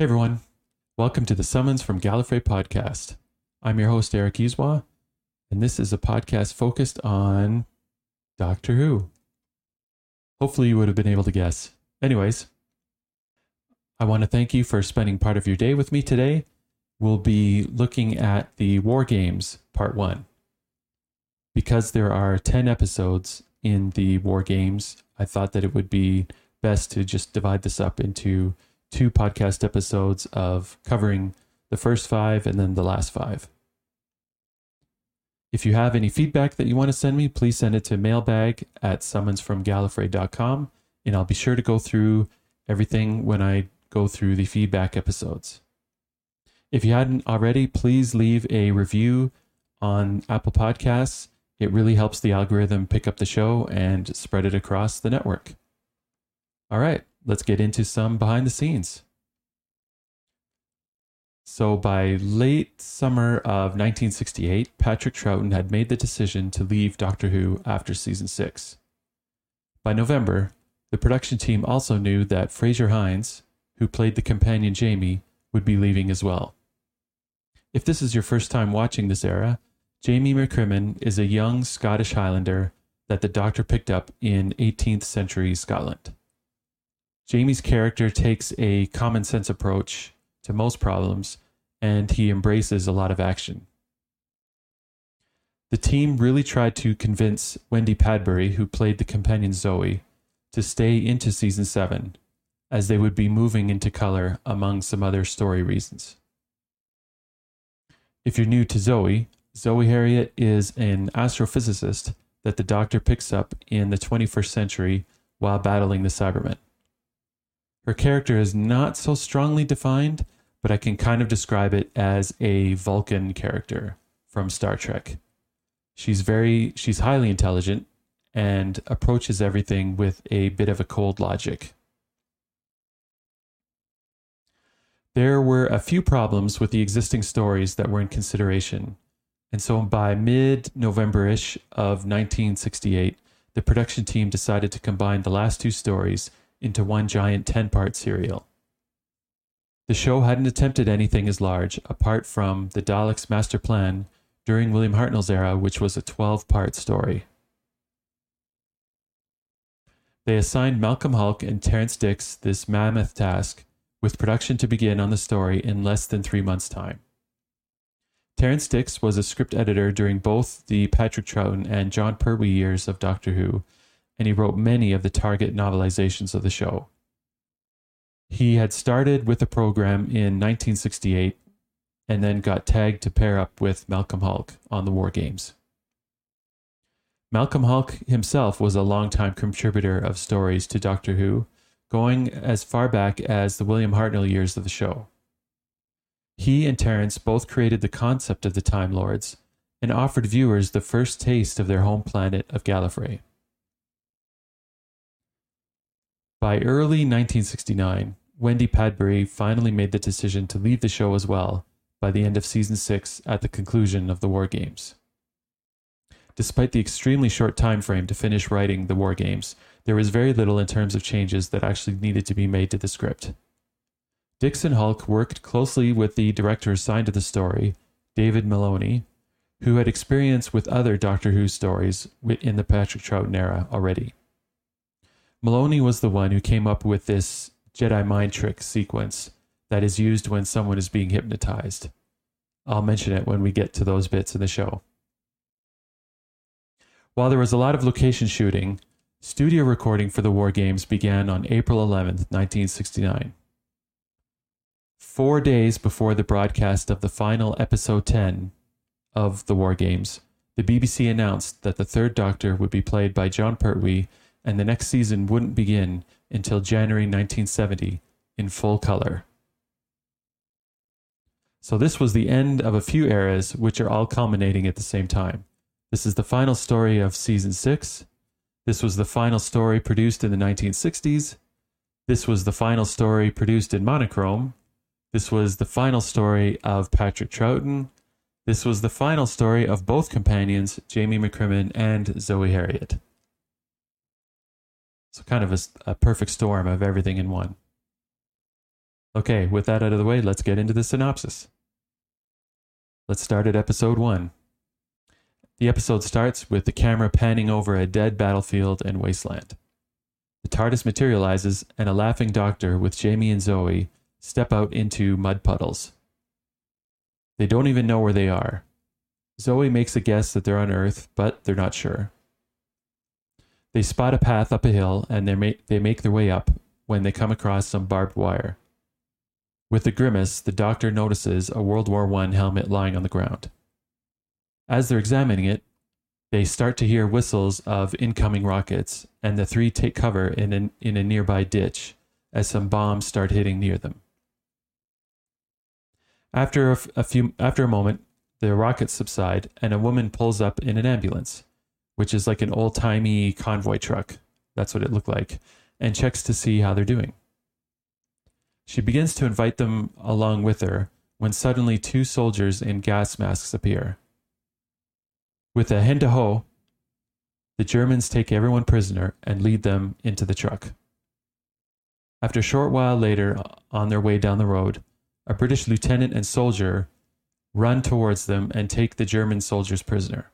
Hey everyone, welcome to the Summons from Gallifrey podcast. I'm your host, Eric Iswa, and this is a podcast focused on Doctor Who. Hopefully, you would have been able to guess. Anyways, I want to thank you for spending part of your day with me today. We'll be looking at the War Games Part 1. Because there are 10 episodes in the War Games, I thought that it would be best to just divide this up into two podcast episodes of covering the first five and then the last five. If you have any feedback that you want to send me, please send it to mailbag at summonsfromgallifrey.com and I'll be sure to go through everything when I go through the feedback episodes. If you hadn't already, please leave a review on Apple Podcasts. It really helps the algorithm pick up the show and spread it across the network. All right, let's get into some behind the scenes. So, by late summer of 1968, Patrick Troughton had made the decision to leave Doctor Who after season six. By November, the production team also knew that Frazer Hines, who played the companion Jamie, would be leaving as well. If this is your first time watching this era, Jamie McCrimmon is a young Scottish Highlander that the Doctor picked up in 18th century Scotland. Jamie's character takes a common sense approach to most problems and he embraces a lot of action. The team really tried to convince Wendy Padbury, who played the companion Zoe, to stay into season 7, as they would be moving into color among some other story reasons. If you're new to Zoe, Zoe Heriot is an astrophysicist that the Doctor picks up in the 21st century while battling the Cybermen. Her character is not so strongly defined, but I can kind of describe it as a Vulcan character from Star Trek. She's very she's highly intelligent and approaches everything with a bit of a cold logic. There were a few problems with the existing stories that were in consideration. And so by mid November ish of 1968, the production team decided to combine the last two stories into one giant 10 part serial. The show hadn't attempted anything as large, apart from the Daleks' master plan during William Hartnell's era, which was a 12 part story. They assigned Malcolm Hulke and Terrance Dicks this mammoth task, with production to begin on the story in less than three months' time. Terrance Dicks was a script editor during both the Patrick Troughton and Jon Pertwee years of Doctor Who, and he wrote many of the target novelizations of the show. He had started with the program in 1968 and then got tagged to pair up with Malcolm Hulke on the War Games. Malcolm Hulke himself was a longtime contributor of stories to Doctor Who, going as far back as the William Hartnell years of the show. He and Terrance both created the concept of the Time Lords and offered viewers the first taste of their home planet of Gallifrey. By early 1969, Wendy Padbury finally made the decision to leave the show as well by the end of season 6 at the conclusion of the War Games. Despite the extremely short time frame to finish writing the War Games, there was very little in terms of changes that actually needed to be made to the script. Dicks and Hulke worked closely with the director assigned to the story, David Maloney, who had experience with other Doctor Who stories in the Patrick Troughton era already. Maloney was the one who came up with this Jedi mind trick sequence that is used when someone is being hypnotized. I'll mention it when we get to those bits in the show. While there was a lot of location shooting, studio recording for the War Games began on April 11th, 1969. Four days before the broadcast of the final episode 10 of the War Games, the BBC announced that the third Doctor would be played by Jon Pertwee and the next season wouldn't begin until January 1970 in full color. So, this was the end of a few eras, which are all culminating at the same time. This is the final story of season six. This was the final story produced in the 1960s. This was the final story produced in monochrome. This was the final story of Patrick Troughton. This was the final story of both companions, Jamie McCrimmon and Zoe Heriot. So kind of a, a perfect storm of everything in one. Okay, with that out of the way, let's get into the synopsis. Let's start at episode one. The episode starts with the camera panning over a dead battlefield and wasteland. The TARDIS materializes, and a laughing doctor with Jamie and Zoe step out into mud puddles. They don't even know where they are. Zoe makes a guess that they're on Earth, but they're not sure. They spot a path up a hill and they make, they make their way up when they come across some barbed wire. With a grimace, the doctor notices a World War I helmet lying on the ground. As they're examining it, they start to hear whistles of incoming rockets, and the three take cover in, an, in a nearby ditch as some bombs start hitting near them. After a, a few, after a moment, the rockets subside, and a woman pulls up in an ambulance, which is like an old timey convoy truck. That's what it looked like, and checks to see how they're doing. She begins to invite them along with her when suddenly two soldiers in gas masks appear. With a hen ho, the Germans take everyone prisoner and lead them into the truck. After a short while later, on their way down the road, a British lieutenant and soldier run towards them and take the German soldiers prisoner.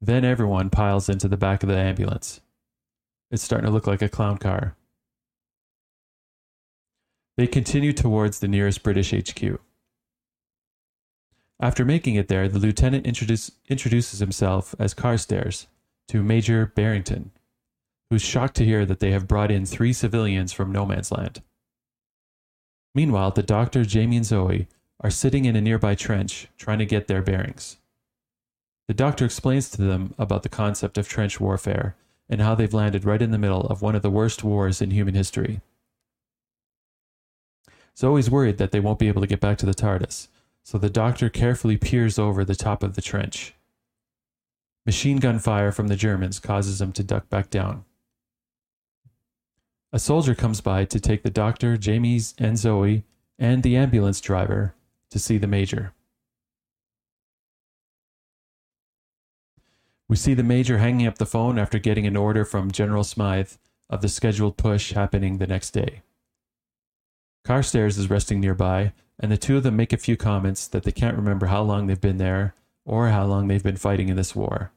Then everyone piles into the back of the ambulance. It's starting to look like a clown car. They continue towards the nearest British HQ. After making it there, the lieutenant introduce, introduces himself as Carstairs to Major Barrington, who's shocked to hear that they have brought in three civilians from no man's land. Meanwhile, the doctor, Jamie, and Zoe are sitting in a nearby trench trying to get their bearings. The doctor explains to them about the concept of trench warfare and how they've landed right in the middle of one of the worst wars in human history. Zoe's worried that they won't be able to get back to the TARDIS, so the doctor carefully peers over the top of the trench. Machine gun fire from the Germans causes him to duck back down. A soldier comes by to take the doctor, Jamie's, and Zoe, and the ambulance driver to see the major. We see the major hanging up the phone after getting an order from General Smythe of the scheduled push happening the next day. Carstairs is resting nearby, and the two of them make a few comments that they can't remember how long they've been there or how long they've been fighting in this war.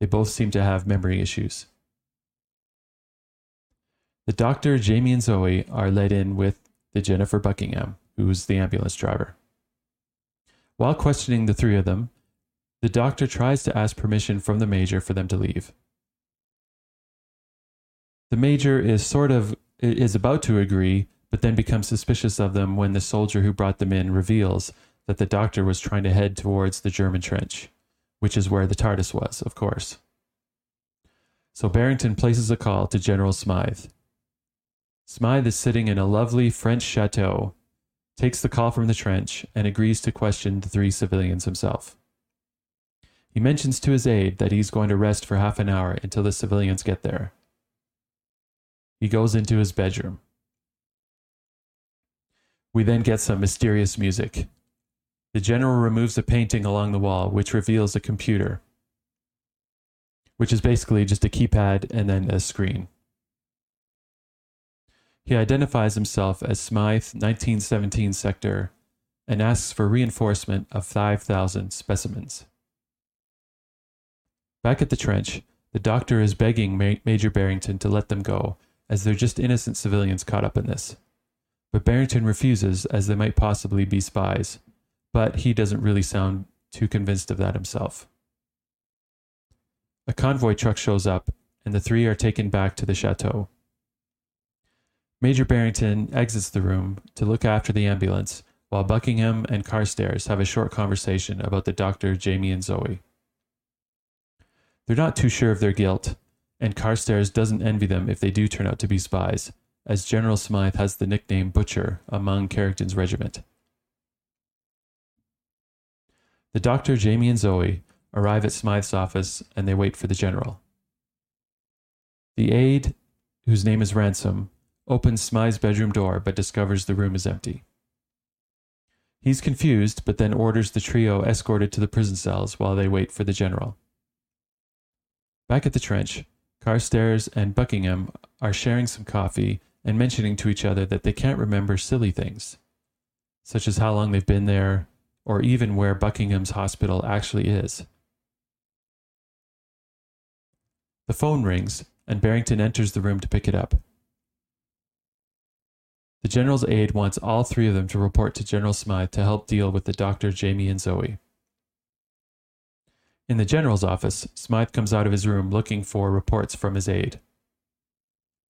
They both seem to have memory issues. The doctor, Jamie, and Zoe are led in with the Jennifer Buckingham, who's the ambulance driver. While questioning the three of them, the doctor tries to ask permission from the major for them to leave. The major is sort of is about to agree, but then becomes suspicious of them when the soldier who brought them in reveals that the doctor was trying to head towards the German trench, which is where the TARDIS was, of course. So Barrington places a call to General Smythe. Smythe is sitting in a lovely French chateau, takes the call from the trench, and agrees to question the three civilians himself. He mentions to his aide that he's going to rest for half an hour until the civilians get there. He goes into his bedroom. We then get some mysterious music. The general removes a painting along the wall, which reveals a computer, which is basically just a keypad and then a screen. He identifies himself as Smythe 1917 Sector and asks for reinforcement of 5,000 specimens. Back at the trench, the doctor is begging Major Barrington to let them go, as they're just innocent civilians caught up in this but Barrington refuses as they might possibly be spies, but he doesn't really sound too convinced of that himself. A convoy truck shows up, and the three are taken back to the chateau. Major Barrington exits the room to look after the ambulance, while Buckingham and Carstairs have a short conversation about the doctor, Jamie, and Zoe. They're not too sure of their guilt, and Carstairs doesn't envy them if they do turn out to be spies, as General Smythe has the nickname Butcher among Carrington's regiment. The doctor, Jamie, and Zoe arrive at Smythe's office and they wait for the general. The aide, whose name is Ransom, opens Smythe's bedroom door but discovers the room is empty. He's confused, but then orders the trio escorted to the prison cells while they wait for the general. Back at the trench, Carstairs and Buckingham are sharing some coffee and mentioning to each other that they can't remember silly things, such as how long they've been there or even where Buckingham's hospital actually is. The phone rings, and Barrington enters the room to pick it up. The general's aide wants all three of them to report to General Smythe to help deal with the doctor, Jamie, and Zoe. In the general's office, Smythe comes out of his room looking for reports from his aide.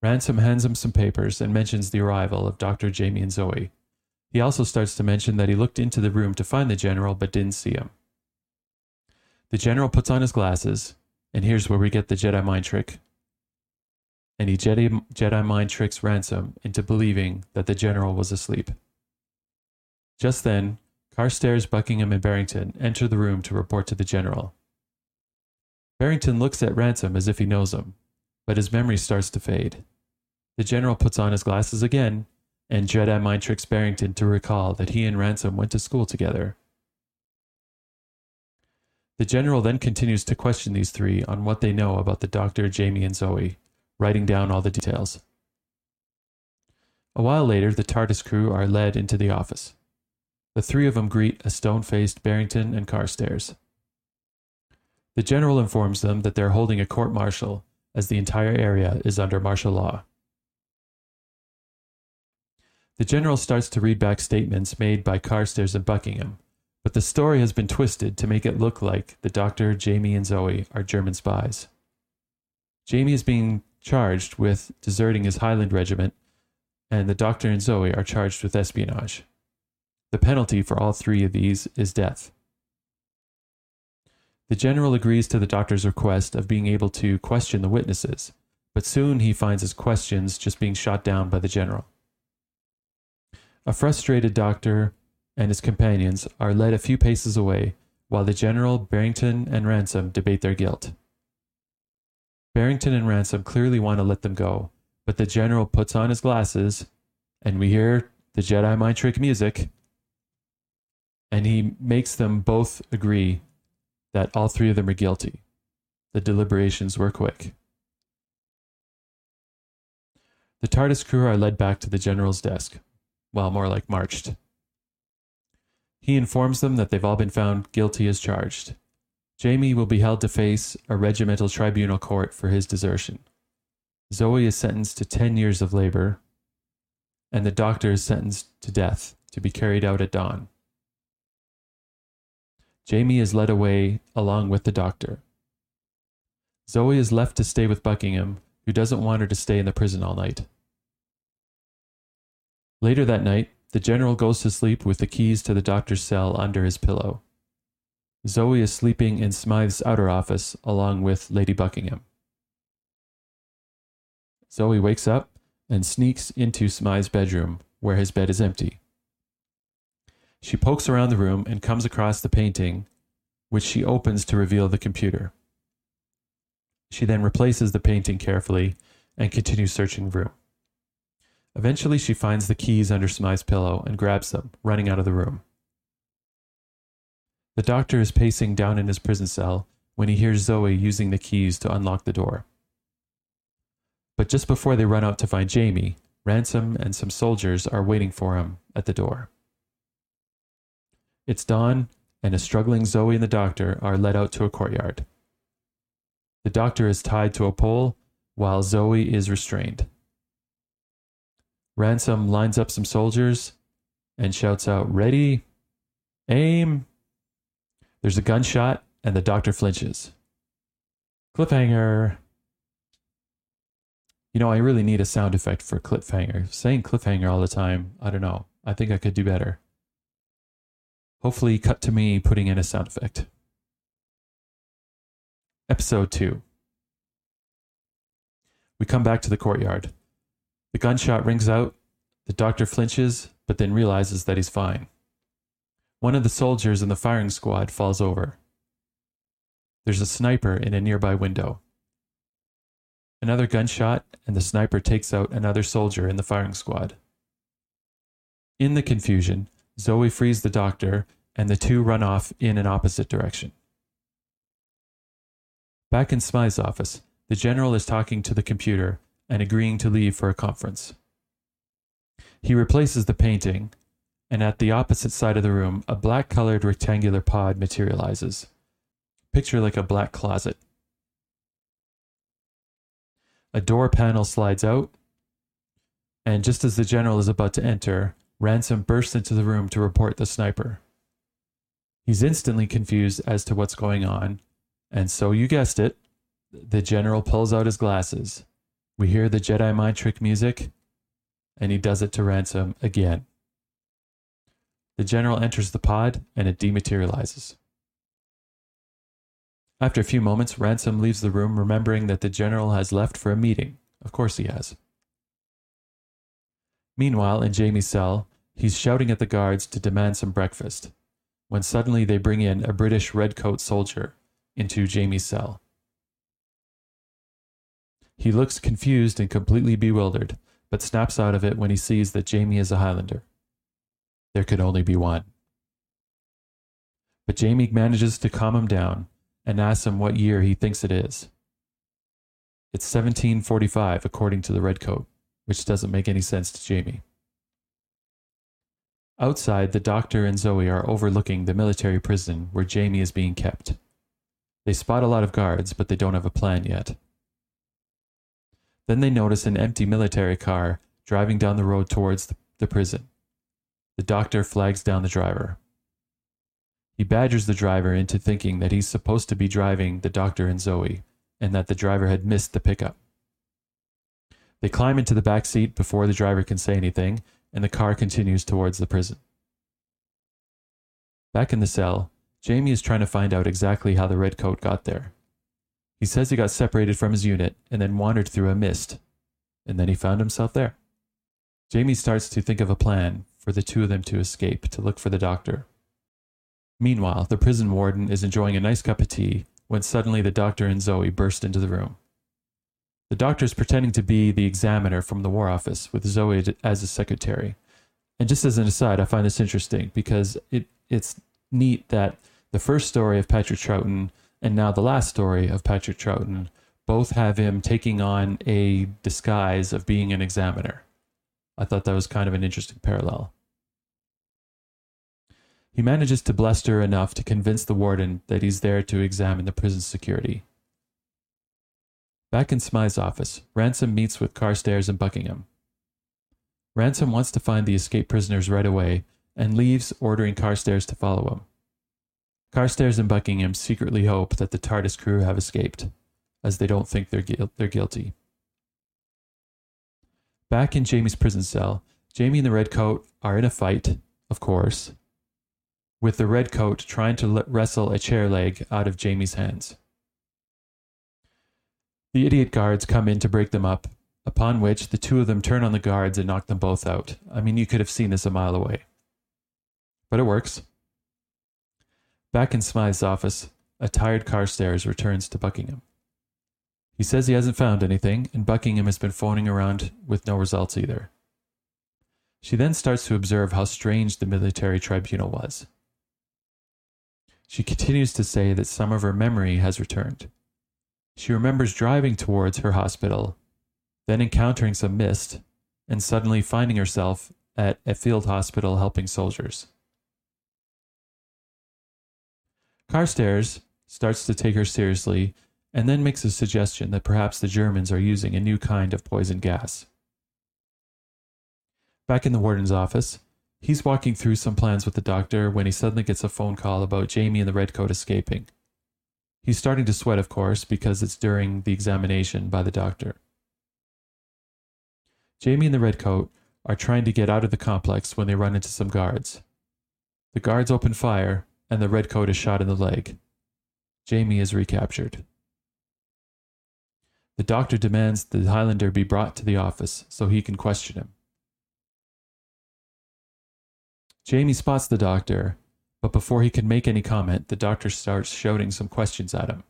Ransom hands him some papers and mentions the arrival of Dr. Jamie and Zoe. He also starts to mention that he looked into the room to find the general but didn't see him. The general puts on his glasses, and here's where we get the Jedi mind trick. And he Jedi, Jedi mind tricks Ransom into believing that the general was asleep. Just then, Carstairs, Buckingham, and Barrington enter the room to report to the general. Barrington looks at Ransom as if he knows him, but his memory starts to fade. The general puts on his glasses again, and Jedi mind tricks Barrington to recall that he and Ransom went to school together the general then continues to question these three on what they know about the doctor, Jamie, and Zoe, writing down all the details. A while later, the TARDIS crew are led into the office. The three of them greet a stone faced Barrington and Carstairs. The general informs them that they're holding a court martial, as the entire area is under martial law. The general starts to read back statements made by Carstairs and Buckingham, but the story has been twisted to make it look like the doctor, Jamie, and Zoe are German spies. Jamie is being charged with deserting his Highland regiment, and the doctor and Zoe are charged with espionage. The penalty for all three of these is death. The general agrees to the doctor's request of being able to question the witnesses, but soon he finds his questions just being shot down by the general. A frustrated doctor and his companions are led a few paces away while the general, Barrington, and Ransom debate their guilt. Barrington and Ransom clearly want to let them go, but the general puts on his glasses, and we hear the Jedi mind trick music, and he makes them both agree that all three of them are guilty. The deliberations were quick. The TARDIS crew are led back to the general's desk, well, more like marched. He informs them that they've all been found guilty as charged. Jamie will be held to face a regimental tribunal court for his desertion. Zoe is sentenced to 10 years of labor, and the doctor is sentenced to death to be carried out at dawn. Jamie is led away along with the doctor. Zoe is left to stay with Buckingham, who doesn't want her to stay in the prison all night. Later that night, the general goes to sleep with the keys to the doctor's cell under his pillow. Zoe is sleeping in Smythe's outer office along with Lady Buckingham. Zoe wakes up and sneaks into Smythe's bedroom, where his bed is empty. She pokes around the room and comes across the painting, which she opens to reveal the computer. She then replaces the painting carefully and continues searching the room. Eventually, she finds the keys under Smythe's pillow and grabs them, running out of the room. The doctor is pacing down in his prison cell when he hears Zoe using the keys to unlock the door. But just before they run out to find Jamie, Ransom and some soldiers are waiting for him at the door. It's dawn, and a struggling Zoe and the doctor are led out to a courtyard. The doctor is tied to a pole, while Zoe is restrained. Ransom lines up some soldiers and shouts out, Ready, aim. There's a gunshot, and the doctor flinches. Cliffhanger. You know, I really need a sound effect for cliffhanger. Saying cliffhanger all the time, I don't know. I think I could do better. Hopefully, cut to me putting in a sound effect. Episode 2. We come back to the courtyard. The gunshot rings out. The doctor flinches, but then realizes that he's fine. One of the soldiers in the firing squad falls over. There's a sniper in a nearby window. Another gunshot, and the sniper takes out another soldier in the firing squad. In the confusion, Zoe frees the doctor, and the two run off in an opposite direction. Back in Smythe's office, the general is talking to the computer and agreeing to leave for a conference. He replaces the painting, and at the opposite side of the room, a black colored rectangular pod materializes. Picture like a black closet. A door panel slides out, and just as the general is about to enter, Ransom bursts into the room to report the sniper. He's instantly confused as to what's going on, and so you guessed it, the general pulls out his glasses. We hear the Jedi mind trick music, and he does it to Ransom again. The general enters the pod, and it dematerializes. After a few moments, Ransom leaves the room, remembering that the general has left for a meeting. Of course, he has. Meanwhile, in Jamie's cell, he's shouting at the guards to demand some breakfast, when suddenly they bring in a British redcoat soldier into Jamie's cell. He looks confused and completely bewildered, but snaps out of it when he sees that Jamie is a Highlander. There could only be one. But Jamie manages to calm him down and asks him what year he thinks it is. It's 1745, according to the redcoat, which doesn't make any sense to Jamie. Outside, the doctor and Zoe are overlooking the military prison where Jamie is being kept. They spot a lot of guards, but they don't have a plan yet. Then they notice an empty military car driving down the road towards the, prison. The doctor flags down the driver. He badgers the driver into thinking that he's supposed to be driving the doctor and Zoe, and that the driver had missed the pickup. They climb into the back seat before the driver can say anything, and the car continues towards the prison. Back in the cell, Jamie is trying to find out exactly how the redcoat got there. He says he got separated from his unit and then wandered through a mist, and then he found himself there. Jamie starts to think of a plan for the two of them to escape to look for the doctor. Meanwhile, the prison warden is enjoying a nice cup of tea when suddenly the doctor and Zoe burst into the room. The doctor is pretending to be the examiner from the War Office with Zoe as a secretary. And just as an aside, I find this interesting because it, it's neat that the first story of Patrick Troughton and now the last story of Patrick Troughton both have him taking on a disguise of being an examiner. I thought that was kind of an interesting parallel. He manages to bluster enough to convince the warden that he's there to examine the prison security. Back in Smythe's office, Ransom meets with Carstairs and Buckingham. Ransom wants to find the escaped prisoners right away and leaves, ordering Carstairs to follow him. Carstairs and Buckingham secretly hope that the TARDIS crew have escaped, as they don't think they're, gu- they're guilty. Back in Jamie's prison cell, Jamie and the Redcoat are in a fight, of course, with the Redcoat trying to wrestle a chair leg out of Jamie's hands. The idiot guards come in to break them up, upon which the two of them turn on the guards and knock them both out. I mean, you could have seen this a mile away. But it works. Back in Smythe's office, a tired Carstairs returns to Buckingham. He says he hasn't found anything, and Buckingham has been phoning around with no results either. She then starts to observe how strange the military tribunal was. She continues to say that some of her memory has returned. She remembers driving towards her hospital, then encountering some mist, and suddenly finding herself at a field hospital helping soldiers. Carstairs starts to take her seriously and then makes a suggestion that perhaps the Germans are using a new kind of poison gas. Back in the warden's office, he's walking through some plans with the doctor when he suddenly gets a phone call about Jamie and the redcoat escaping. He's starting to sweat, of course, because it's during the examination by the doctor. Jamie and the redcoat are trying to get out of the complex when they run into some guards. The guards open fire, and the redcoat is shot in the leg. Jamie is recaptured. The doctor demands the Highlander be brought to the office so he can question him. Jamie spots the doctor, but before he can make any comment, the doctor starts shouting some questions at him.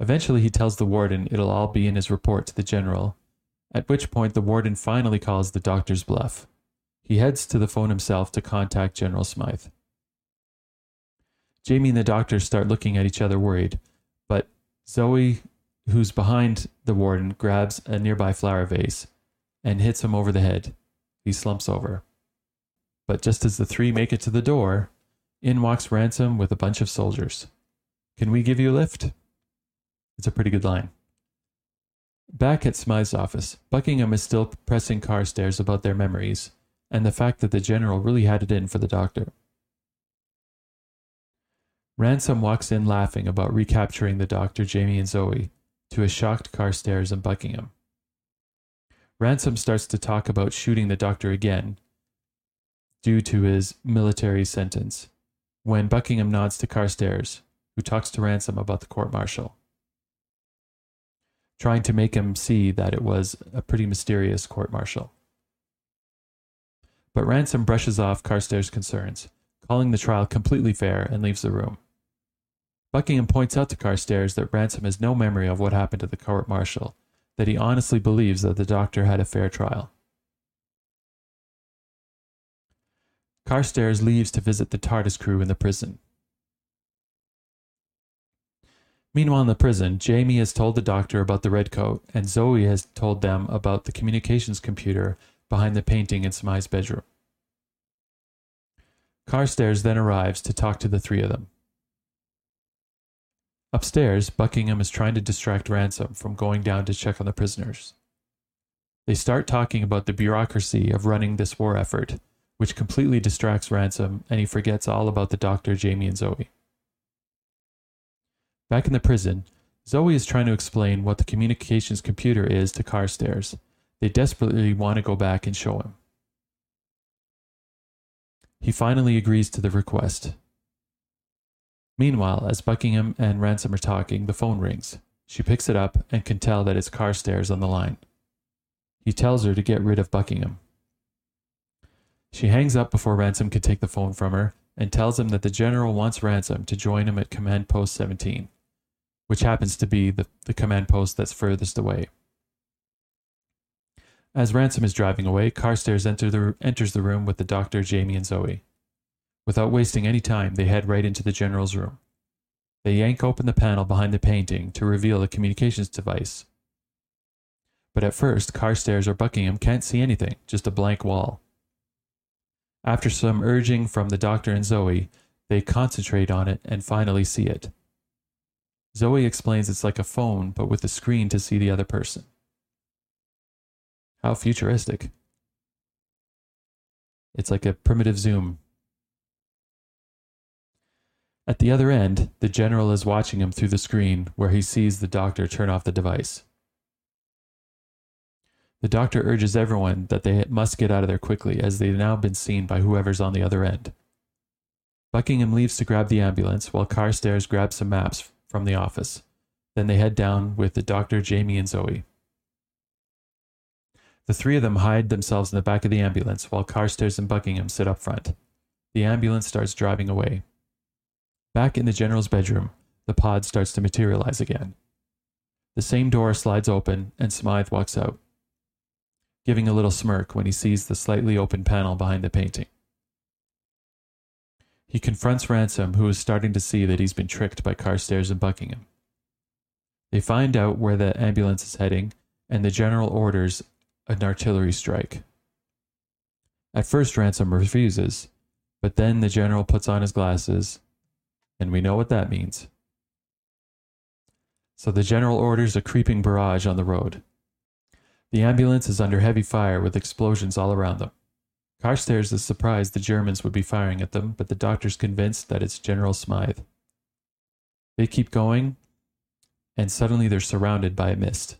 Eventually, he tells the warden it'll all be in his report to the general, at which point the warden finally calls the doctor's bluff. He heads to the phone himself to contact General Smythe. Jamie and the doctor start looking at each other worried, but Zoe, who's behind the warden, grabs a nearby flower vase and hits him over the head. he slumps over. But just as the three make it to the door, in walks Ransom with a bunch of soldiers. Can we give you a lift? It's a pretty good line. Back at Smythe's office, Buckingham is still pressing Carstairs about their memories and the fact that the general really had it in for the doctor. Ransom walks in laughing about recapturing the doctor, Jamie, and Zoe, to a shocked Carstairs and Buckingham. Ransom starts to talk about shooting the doctor again due to his military sentence when Buckingham nods to Carstairs, who talks to Ransom about the court martial trying to make him see that it was a pretty mysterious court martial. But Ransom brushes off Carstairs' concerns, calling the trial completely fair, and leaves the room. Buckingham points out to Carstairs that Ransom has no memory of what happened at the court martial, that he honestly believes that the doctor had a fair trial. Carstairs leaves to visit the TARDIS crew in the prison. Meanwhile, in the prison, Jamie has told the doctor about the redcoat, and Zoe has told them about the communications computer behind the painting in Smythe's bedroom. Carstairs then arrives to talk to the three of them. Upstairs, Buckingham is trying to distract Ransom from going down to check on the prisoners. They start talking about the bureaucracy of running this war effort, which completely distracts Ransom and he forgets all about the doctor, Jamie, and Zoe. Back in the prison, Zoe is trying to explain what the communications computer is to Carstairs. They desperately want to go back and show him. He finally agrees to the request. Meanwhile, as Buckingham and Ransom are talking, the phone rings. She picks it up and can tell that it's Carstairs on the line. He tells her to get rid of Buckingham. She hangs up before Ransom can take the phone from her and tells him that the general wants Ransom to join him at Command Post 17 which happens to be the, the command post that's furthest away. As Ransom is driving away, Carstairs enter the, enters the room with the doctor, Jamie, and Zoe. Without wasting any time, they head right into the general's room. They yank open the panel behind the painting to reveal a communications device. But at first, Carstairs or Buckingham can't see anything, just a blank wall. After some urging from the doctor and Zoe, they concentrate on it and finally see it. Zoe explains it's like a phone, but with a screen to see the other person. How futuristic. It's like a primitive zoom. At the other end, the general is watching him through the screen where he sees the doctor turn off the device. The doctor urges everyone that they must get out of there quickly as they've now been seen by whoever's on the other end. Buckingham leaves to grab the ambulance while Carstairs grabs some maps from the office. Then they head down with the doctor, Jamie, and Zoe. The three of them hide themselves in the back of the ambulance while Carstairs and Buckingham sit up front. The ambulance starts driving away. Back in the general's bedroom, the pod starts to materialize again. The same door slides open and Smythe walks out, giving a little smirk when he sees the slightly open panel behind the painting. He confronts Ransom, who is starting to see that he's been tricked by Carstairs and Buckingham. They find out where the ambulance is heading, and the general orders an artillery strike. At first, Ransom refuses, but then the general puts on his glasses, and we know what that means. So the general orders a creeping barrage on the road. The ambulance is under heavy fire with explosions all around them. Carstairs is surprised the Germans would be firing at them, but the doctor's convinced that it's General Smythe. They keep going, and suddenly they're surrounded by a mist.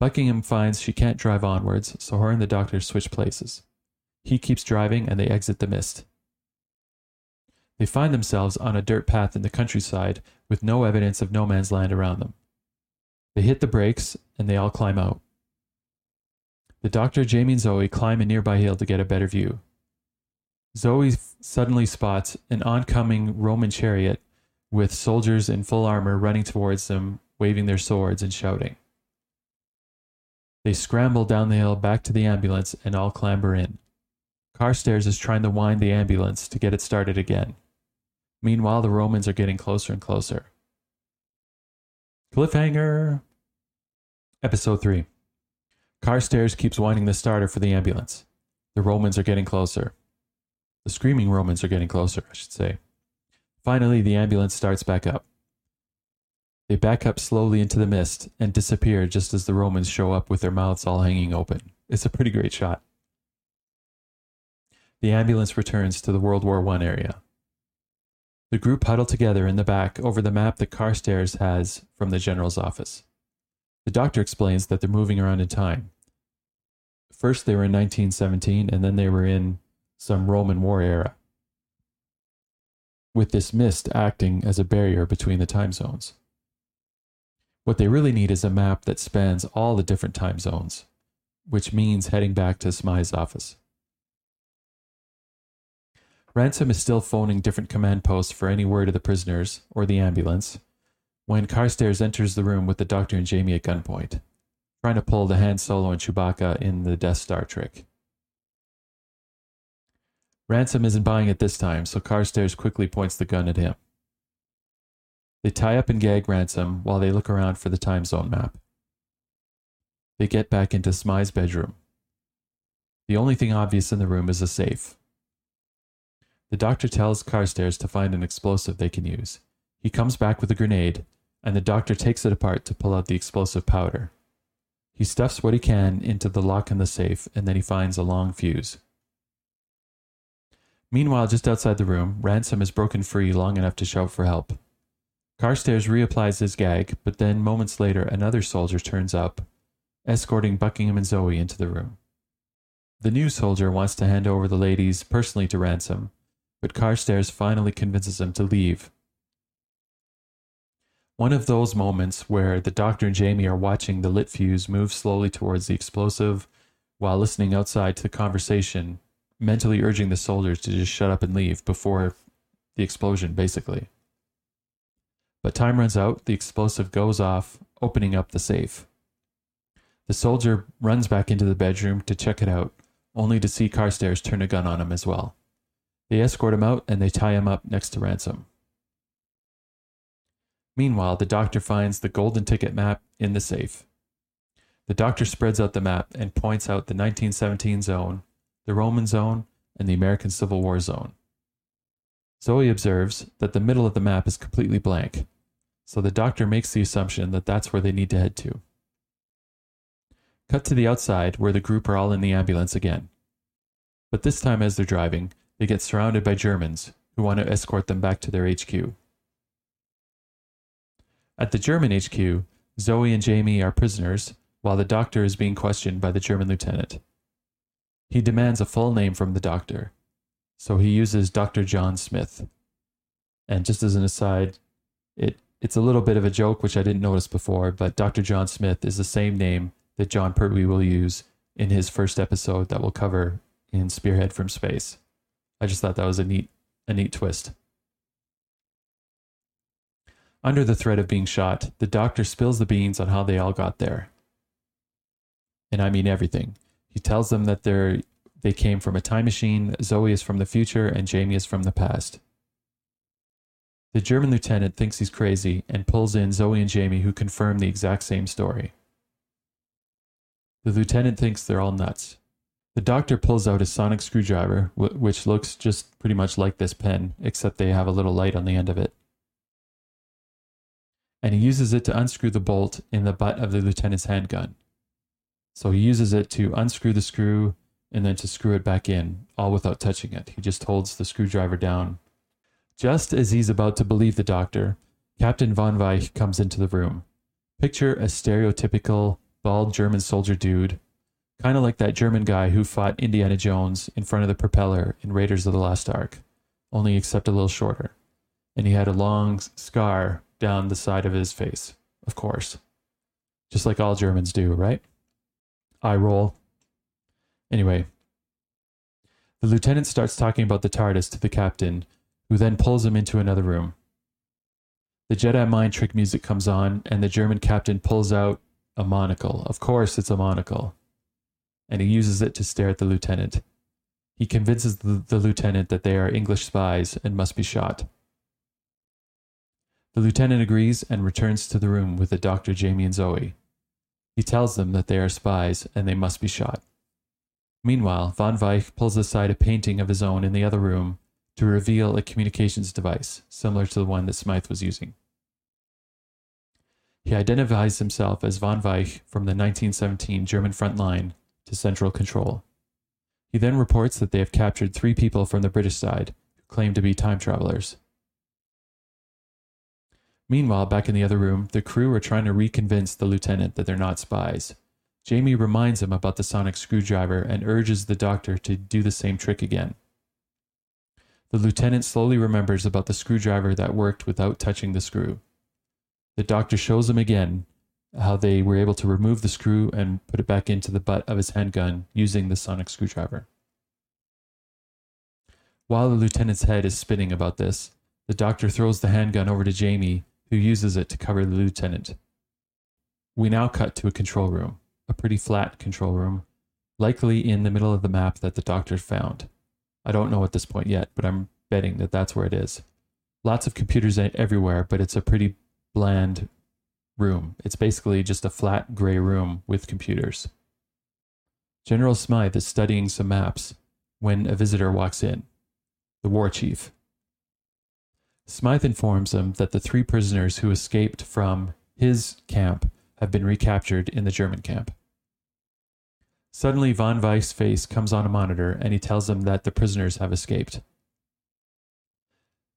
Buckingham finds she can't drive onwards, so her and the doctor switch places. He keeps driving, and they exit the mist. They find themselves on a dirt path in the countryside with no evidence of no man's land around them. They hit the brakes, and they all climb out. The doctor, Jamie, and Zoe climb a nearby hill to get a better view. Zoe suddenly spots an oncoming Roman chariot with soldiers in full armor running towards them, waving their swords and shouting. They scramble down the hill back to the ambulance and all clamber in. Carstairs is trying to wind the ambulance to get it started again. Meanwhile, the Romans are getting closer and closer. Cliffhanger! Episode 3 Carstairs keeps winding the starter for the ambulance. The Romans are getting closer. The screaming Romans are getting closer, I should say. Finally, the ambulance starts back up. They back up slowly into the mist and disappear just as the Romans show up with their mouths all hanging open. It's a pretty great shot. The ambulance returns to the World War I area. The group huddle together in the back over the map that Carstairs has from the general's office. The doctor explains that they're moving around in time. First, they were in 1917, and then they were in some Roman war era, with this mist acting as a barrier between the time zones. What they really need is a map that spans all the different time zones, which means heading back to Smythe's office. Ransom is still phoning different command posts for any word of the prisoners or the ambulance when Carstairs enters the room with the Doctor and Jamie at gunpoint, trying to pull the Han Solo and Chewbacca in the Death Star trick. Ransom isn't buying it this time, so Carstairs quickly points the gun at him. They tie up and gag Ransom while they look around for the time zone map. They get back into Smythe's bedroom. The only thing obvious in the room is a safe. The doctor tells Carstairs to find an explosive they can use. He comes back with a grenade, and the doctor takes it apart to pull out the explosive powder. He stuffs what he can into the lock in the safe, and then he finds a long fuse. Meanwhile, just outside the room, Ransom is broken free long enough to shout for help. Carstairs reapplies his gag, but then moments later, another soldier turns up, escorting Buckingham and Zoe into the room. The new soldier wants to hand over the ladies personally to Ransom, but Carstairs finally convinces him to leave one of those moments where the doctor and Jamie are watching the lit fuse move slowly towards the explosive while listening outside to the conversation, mentally urging the soldiers to just shut up and leave before the explosion, basically. But time runs out, the explosive goes off, opening up the safe. The soldier runs back into the bedroom to check it out, only to see Carstairs turn a gun on him as well. They escort him out and they tie him up next to Ransom. Meanwhile, the doctor finds the golden ticket map in the safe. The doctor spreads out the map and points out the 1917 zone, the Roman zone, and the American Civil War zone. Zoe observes that the middle of the map is completely blank, so the doctor makes the assumption that that's where they need to head to. Cut to the outside where the group are all in the ambulance again. But this time, as they're driving, they get surrounded by Germans who want to escort them back to their HQ. At the German HQ, Zoe and Jamie are prisoners, while the doctor is being questioned by the German lieutenant. He demands a full name from the doctor, so he uses Dr. John Smith. And just as an aside, it it's a little bit of a joke which I didn't notice before, but Dr. John Smith is the same name that Jon Pertwee will use in his first episode that we'll cover in Spearhead from Space. I just thought that was a neat a neat twist. Under the threat of being shot, the doctor spills the beans on how they all got there. And I mean everything. He tells them that they're, they came from a time machine, Zoe is from the future, and Jamie is from the past. The German lieutenant thinks he's crazy and pulls in Zoe and Jamie, who confirm the exact same story. The lieutenant thinks they're all nuts. The doctor pulls out a sonic screwdriver, which looks just pretty much like this pen, except they have a little light on the end of it and he uses it to unscrew the bolt in the butt of the lieutenant's handgun. So he uses it to unscrew the screw and then to screw it back in, all without touching it. He just holds the screwdriver down. Just as he's about to believe the doctor, Captain Von Weich comes into the room. Picture a stereotypical bald German soldier dude, kind of like that German guy who fought Indiana Jones in front of the propeller in Raiders of the Lost Ark, only except a little shorter. And he had a long scar down the side of his face, of course. Just like all Germans do, right? I roll. Anyway, the lieutenant starts talking about the TARDIS to the captain, who then pulls him into another room. The Jedi mind trick music comes on, and the German captain pulls out a monocle. Of course, it's a monocle. And he uses it to stare at the lieutenant. He convinces the, the lieutenant that they are English spies and must be shot. The lieutenant agrees and returns to the room with the doctor, Jamie, and Zoe. He tells them that they are spies and they must be shot. Meanwhile, Von Weich pulls aside a painting of his own in the other room to reveal a communications device similar to the one that Smythe was using. He identifies himself as Von Weich from the 1917 German front line to Central Control. He then reports that they have captured three people from the British side who claim to be time travelers. Meanwhile, back in the other room, the crew are trying to reconvince the lieutenant that they're not spies. Jamie reminds him about the sonic screwdriver and urges the doctor to do the same trick again. The lieutenant slowly remembers about the screwdriver that worked without touching the screw. The doctor shows him again how they were able to remove the screw and put it back into the butt of his handgun using the sonic screwdriver. While the lieutenant's head is spinning about this, the doctor throws the handgun over to Jamie, who uses it to cover the lieutenant. We now cut to a control room, a pretty flat control room, likely in the middle of the map that the doctor found. I don't know at this point yet, but I'm betting that that's where it is. Lots of computers everywhere, but it's a pretty bland room. It's basically just a flat gray room with computers. General Smythe is studying some maps when a visitor walks in the war chief. Smythe informs him that the three prisoners who escaped from his camp have been recaptured in the German camp. Suddenly, von Weich's face comes on a monitor and he tells them that the prisoners have escaped.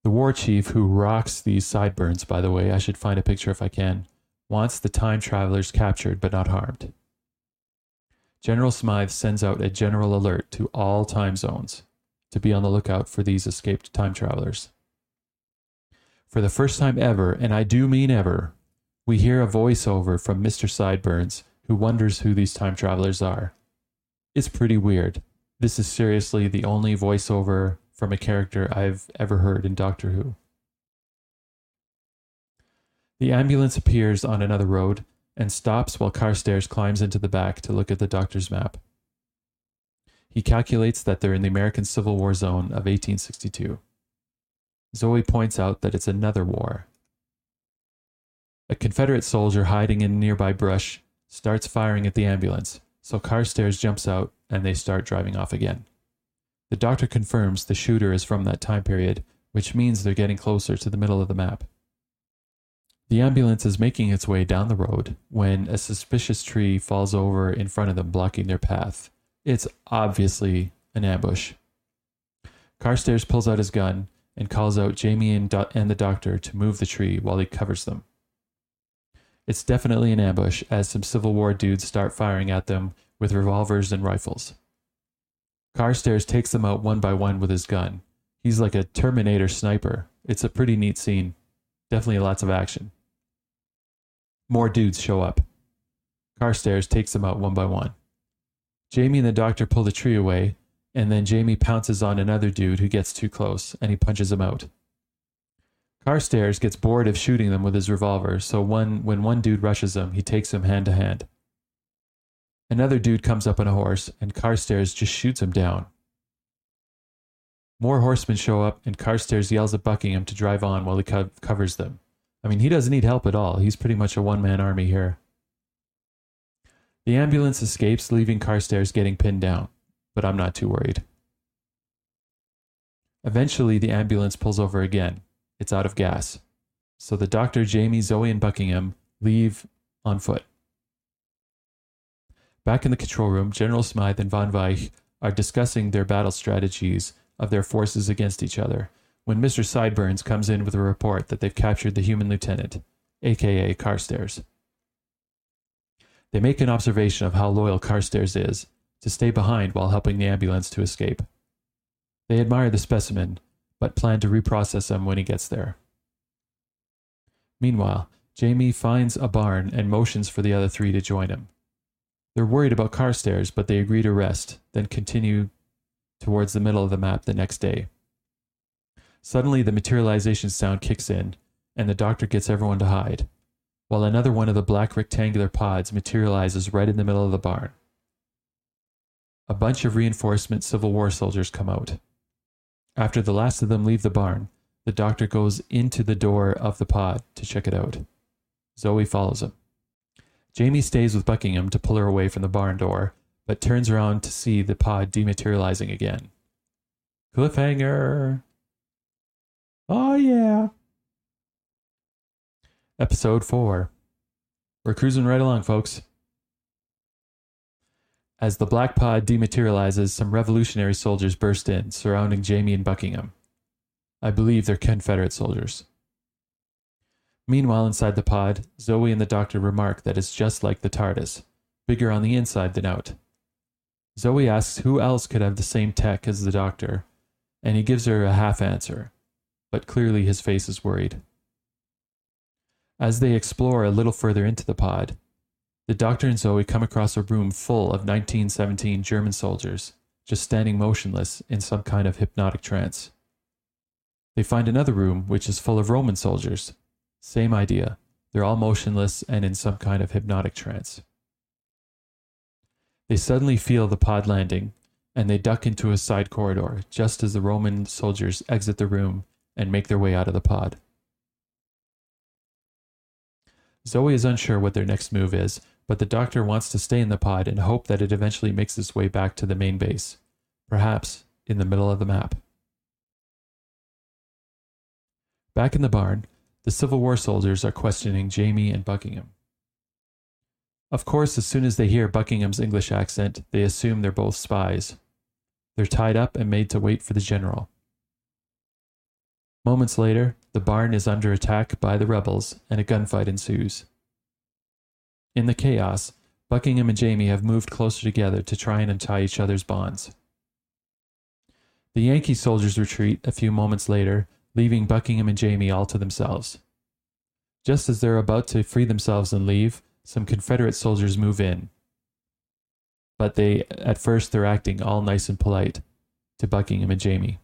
The war chief, who rocks these sideburns, by the way, I should find a picture if I can, wants the time travelers captured but not harmed. General Smythe sends out a general alert to all time zones to be on the lookout for these escaped time travelers. For the first time ever, and I do mean ever, we hear a voiceover from Mr. Sideburns who wonders who these time travelers are. It's pretty weird. This is seriously the only voiceover from a character I've ever heard in Doctor Who. The ambulance appears on another road and stops while Carstairs climbs into the back to look at the doctor's map. He calculates that they're in the American Civil War zone of 1862. Zoe points out that it's another war. A Confederate soldier hiding in nearby brush starts firing at the ambulance, so Carstairs jumps out and they start driving off again. The doctor confirms the shooter is from that time period, which means they're getting closer to the middle of the map. The ambulance is making its way down the road when a suspicious tree falls over in front of them, blocking their path. It's obviously an ambush. Carstairs pulls out his gun and calls out Jamie and, do- and the doctor to move the tree while he covers them. It's definitely an ambush as some Civil War dudes start firing at them with revolvers and rifles. Carstairs takes them out one by one with his gun. He's like a Terminator sniper. It's a pretty neat scene. Definitely lots of action. More dudes show up. Carstairs takes them out one by one. Jamie and the doctor pull the tree away, and then Jamie pounces on another dude who gets too close, and he punches him out. Carstairs gets bored of shooting them with his revolver, so one, when one dude rushes him, he takes him hand to hand. Another dude comes up on a horse, and Carstairs just shoots him down. More horsemen show up, and Carstairs yells at Buckingham to drive on while he co- covers them. I mean, he doesn't need help at all. He's pretty much a one man army here. The ambulance escapes, leaving Carstairs getting pinned down, but I'm not too worried. Eventually, the ambulance pulls over again. It's out of gas. So the doctor, Jamie, Zoe, and Buckingham leave on foot. Back in the control room, General Smythe and Von Weich are discussing their battle strategies of their forces against each other when Mr. Sideburns comes in with a report that they've captured the human lieutenant, aka Carstairs. They make an observation of how loyal Carstairs is to stay behind while helping the ambulance to escape. They admire the specimen, but plan to reprocess him when he gets there. Meanwhile, Jamie finds a barn and motions for the other three to join him. They're worried about Carstairs, but they agree to rest, then continue towards the middle of the map the next day. Suddenly, the materialization sound kicks in, and the doctor gets everyone to hide, while another one of the black rectangular pods materializes right in the middle of the barn. A bunch of reinforcement Civil War soldiers come out. After the last of them leave the barn, the doctor goes into the door of the pod to check it out. Zoe follows him. Jamie stays with Buckingham to pull her away from the barn door, but turns around to see the pod dematerializing again. Cliffhanger! Oh, yeah. Episode 4. We're cruising right along, folks. As the black pod dematerializes, some revolutionary soldiers burst in, surrounding Jamie and Buckingham. I believe they're Confederate soldiers. Meanwhile, inside the pod, Zoe and the doctor remark that it's just like the TARDIS, bigger on the inside than out. Zoe asks who else could have the same tech as the doctor, and he gives her a half answer, but clearly his face is worried. As they explore a little further into the pod, the doctor and Zoe come across a room full of 1917 German soldiers, just standing motionless in some kind of hypnotic trance. They find another room which is full of Roman soldiers. Same idea. They're all motionless and in some kind of hypnotic trance. They suddenly feel the pod landing and they duck into a side corridor just as the Roman soldiers exit the room and make their way out of the pod. Zoe is unsure what their next move is, but the doctor wants to stay in the pod and hope that it eventually makes its way back to the main base, perhaps in the middle of the map. Back in the barn, the Civil War soldiers are questioning Jamie and Buckingham. Of course, as soon as they hear Buckingham's English accent, they assume they're both spies. They're tied up and made to wait for the general. Moments later, the barn is under attack by the rebels and a gunfight ensues. In the chaos, Buckingham and Jamie have moved closer together to try and untie each other's bonds. The Yankee soldiers retreat a few moments later leaving Buckingham and Jamie all to themselves. Just as they're about to free themselves and leave, some Confederate soldiers move in. But they, at first, they're acting all nice and polite to Buckingham and Jamie.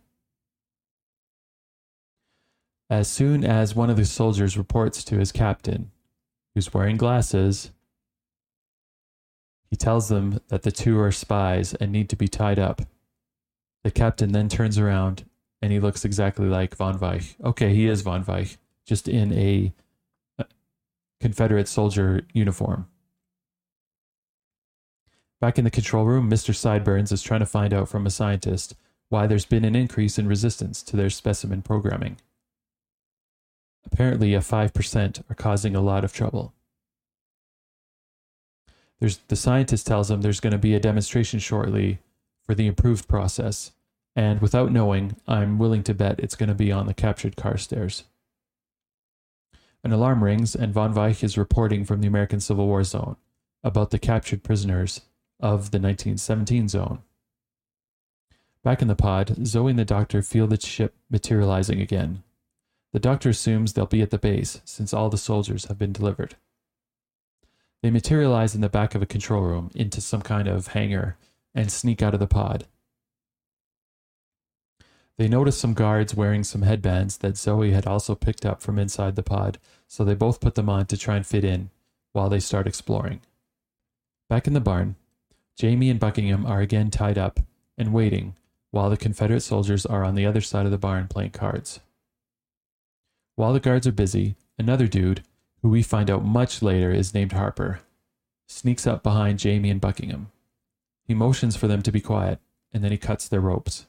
As soon as one of the soldiers reports to his captain, who's wearing glasses, he tells them that the two are spies and need to be tied up. The captain then turns around and he looks exactly like Von Weich. Okay, he is Von Weich, just in a uh, Confederate soldier uniform. Back in the control room, Mr. Sideburns is trying to find out from a scientist why there's been an increase in resistance to their specimen programming. Apparently, a 5% are causing a lot of trouble. There's, the scientist tells him there's going to be a demonstration shortly for the improved process, and without knowing, I'm willing to bet it's going to be on the captured Carstairs. An alarm rings, and Von Weich is reporting from the American Civil War zone about the captured prisoners of the 1917 zone. Back in the pod, Zoe and the doctor feel the ship materializing again. The doctor assumes they'll be at the base since all the soldiers have been delivered. They materialize in the back of a control room into some kind of hangar and sneak out of the pod. They notice some guards wearing some headbands that Zoe had also picked up from inside the pod, so they both put them on to try and fit in while they start exploring. Back in the barn, Jamie and Buckingham are again tied up and waiting while the Confederate soldiers are on the other side of the barn playing cards. While the guards are busy, another dude, who we find out much later is named Harper, sneaks up behind Jamie and Buckingham. He motions for them to be quiet, and then he cuts their ropes.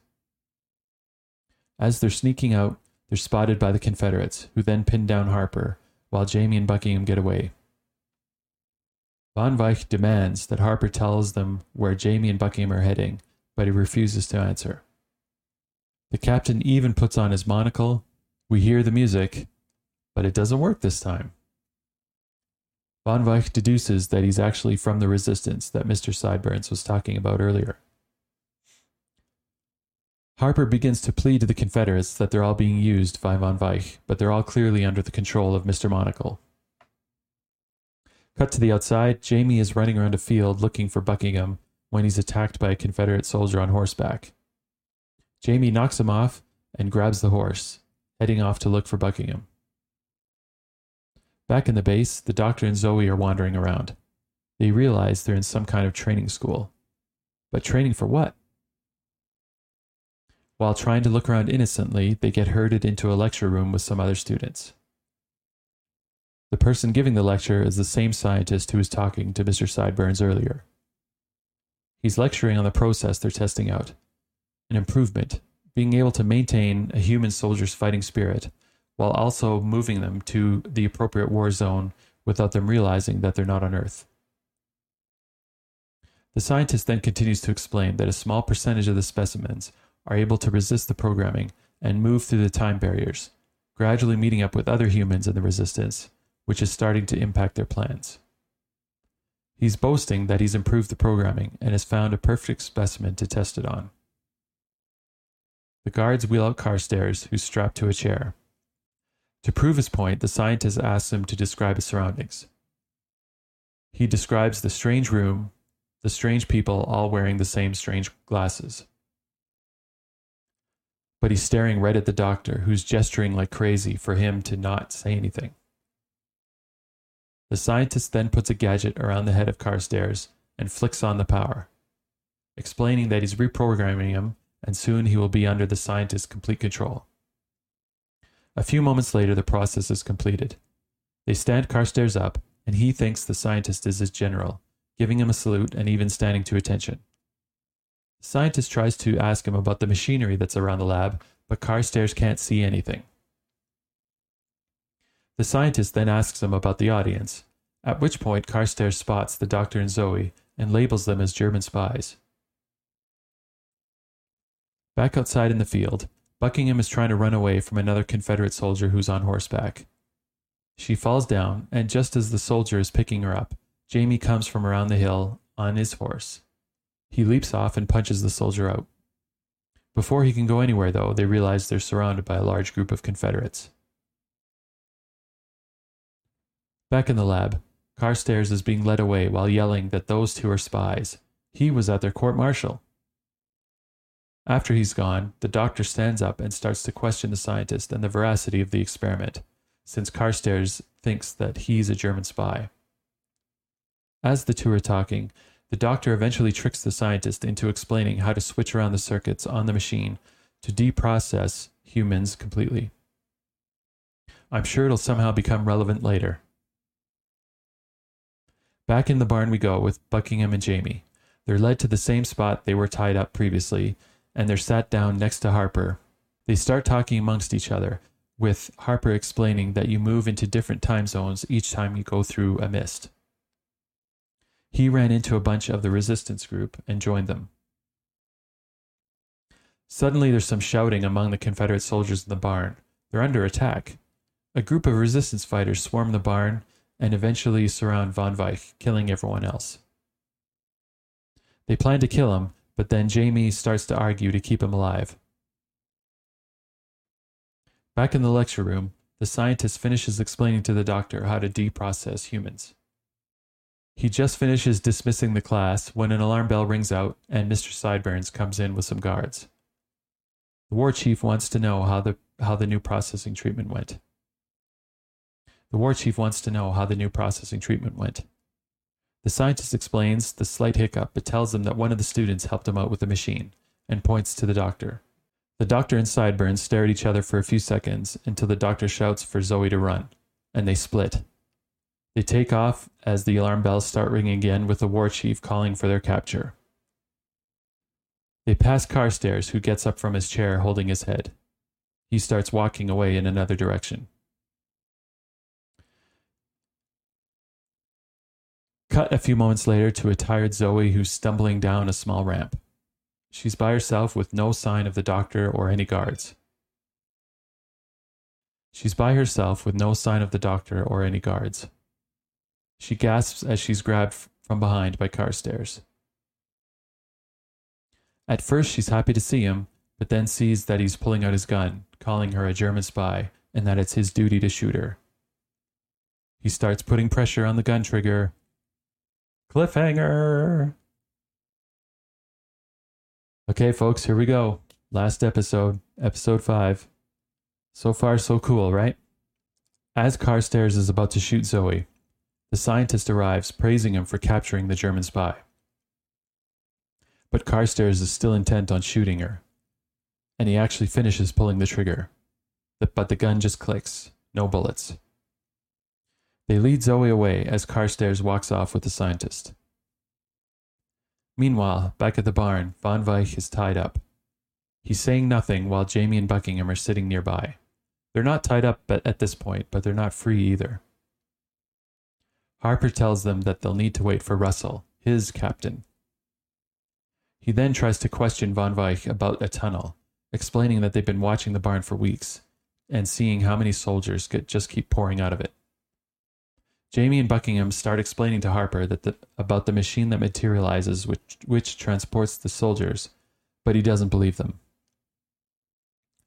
As they're sneaking out, they're spotted by the Confederates, who then pin down Harper, while Jamie and Buckingham get away. Von Weich demands that Harper tells them where Jamie and Buckingham are heading, but he refuses to answer. The captain even puts on his monocle. We hear the music, but it doesn't work this time. Von Weich deduces that he's actually from the resistance that Mr. Sideburns was talking about earlier. Harper begins to plead to the Confederates that they're all being used by von Weich, but they're all clearly under the control of Mr. Monocle. Cut to the outside, Jamie is running around a field looking for Buckingham when he's attacked by a Confederate soldier on horseback. Jamie knocks him off and grabs the horse, heading off to look for Buckingham. Back in the base, the doctor and Zoe are wandering around. They realize they're in some kind of training school. But training for what? While trying to look around innocently, they get herded into a lecture room with some other students. The person giving the lecture is the same scientist who was talking to Mr. Sideburns earlier. He's lecturing on the process they're testing out an improvement, being able to maintain a human soldier's fighting spirit while also moving them to the appropriate war zone without them realizing that they're not on Earth. The scientist then continues to explain that a small percentage of the specimens are able to resist the programming and move through the time barriers, gradually meeting up with other humans in the resistance, which is starting to impact their plans. He's boasting that he's improved the programming and has found a perfect specimen to test it on. The guards wheel out Carstairs, who's strapped to a chair. To prove his point, the scientist asks him to describe his surroundings. He describes the strange room, the strange people all wearing the same strange glasses. But he's staring right at the doctor, who's gesturing like crazy for him to not say anything. The scientist then puts a gadget around the head of Carstairs and flicks on the power, explaining that he's reprogramming him and soon he will be under the scientist's complete control. A few moments later, the process is completed. They stand Carstairs up, and he thinks the scientist is his general, giving him a salute and even standing to attention. The scientist tries to ask him about the machinery that's around the lab, but Carstairs can't see anything. The scientist then asks him about the audience, at which point Carstairs spots the doctor and Zoe and labels them as German spies. Back outside in the field, Buckingham is trying to run away from another Confederate soldier who's on horseback. She falls down, and just as the soldier is picking her up, Jamie comes from around the hill on his horse. He leaps off and punches the soldier out. Before he can go anywhere, though, they realize they're surrounded by a large group of Confederates. Back in the lab, Carstairs is being led away while yelling that those two are spies. He was at their court martial. After he's gone, the doctor stands up and starts to question the scientist and the veracity of the experiment, since Carstairs thinks that he's a German spy. As the two are talking, the doctor eventually tricks the scientist into explaining how to switch around the circuits on the machine to deprocess humans completely. I'm sure it'll somehow become relevant later. Back in the barn we go with Buckingham and Jamie. They're led to the same spot they were tied up previously and they're sat down next to Harper. They start talking amongst each other, with Harper explaining that you move into different time zones each time you go through a mist. He ran into a bunch of the resistance group and joined them. Suddenly, there's some shouting among the Confederate soldiers in the barn. They're under attack. A group of resistance fighters swarm the barn and eventually surround Von Weich, killing everyone else. They plan to kill him, but then Jamie starts to argue to keep him alive. Back in the lecture room, the scientist finishes explaining to the doctor how to deprocess humans. He just finishes dismissing the class when an alarm bell rings out and Mr. Sideburns comes in with some guards. The war chief wants to know how the, how the new processing treatment went. The war chief wants to know how the new processing treatment went. The scientist explains the slight hiccup, but tells them that one of the students helped him out with the machine, and points to the doctor. The doctor and Sideburns stare at each other for a few seconds until the doctor shouts for Zoe to run, and they split. They take off as the alarm bells start ringing again, with the war chief calling for their capture. They pass Carstairs, who gets up from his chair holding his head. He starts walking away in another direction. Cut a few moments later to a tired Zoe who's stumbling down a small ramp. She's by herself with no sign of the doctor or any guards. She's by herself with no sign of the doctor or any guards. She gasps as she's grabbed from behind by Carstairs. At first, she's happy to see him, but then sees that he's pulling out his gun, calling her a German spy, and that it's his duty to shoot her. He starts putting pressure on the gun trigger, Cliffhanger. Okay, folks, here we go. Last episode, episode five. So far, so cool, right? As Carstairs is about to shoot Zoe, the scientist arrives, praising him for capturing the German spy. But Carstairs is still intent on shooting her, and he actually finishes pulling the trigger. But the gun just clicks, no bullets. They lead Zoe away as Carstairs walks off with the scientist. Meanwhile, back at the barn, Von Weich is tied up. He's saying nothing while Jamie and Buckingham are sitting nearby. They're not tied up at this point, but they're not free either. Harper tells them that they'll need to wait for Russell, his captain. He then tries to question Von Weich about a tunnel, explaining that they've been watching the barn for weeks and seeing how many soldiers get, just keep pouring out of it. Jamie and Buckingham start explaining to Harper that the, about the machine that materializes, which, which transports the soldiers, but he doesn't believe them.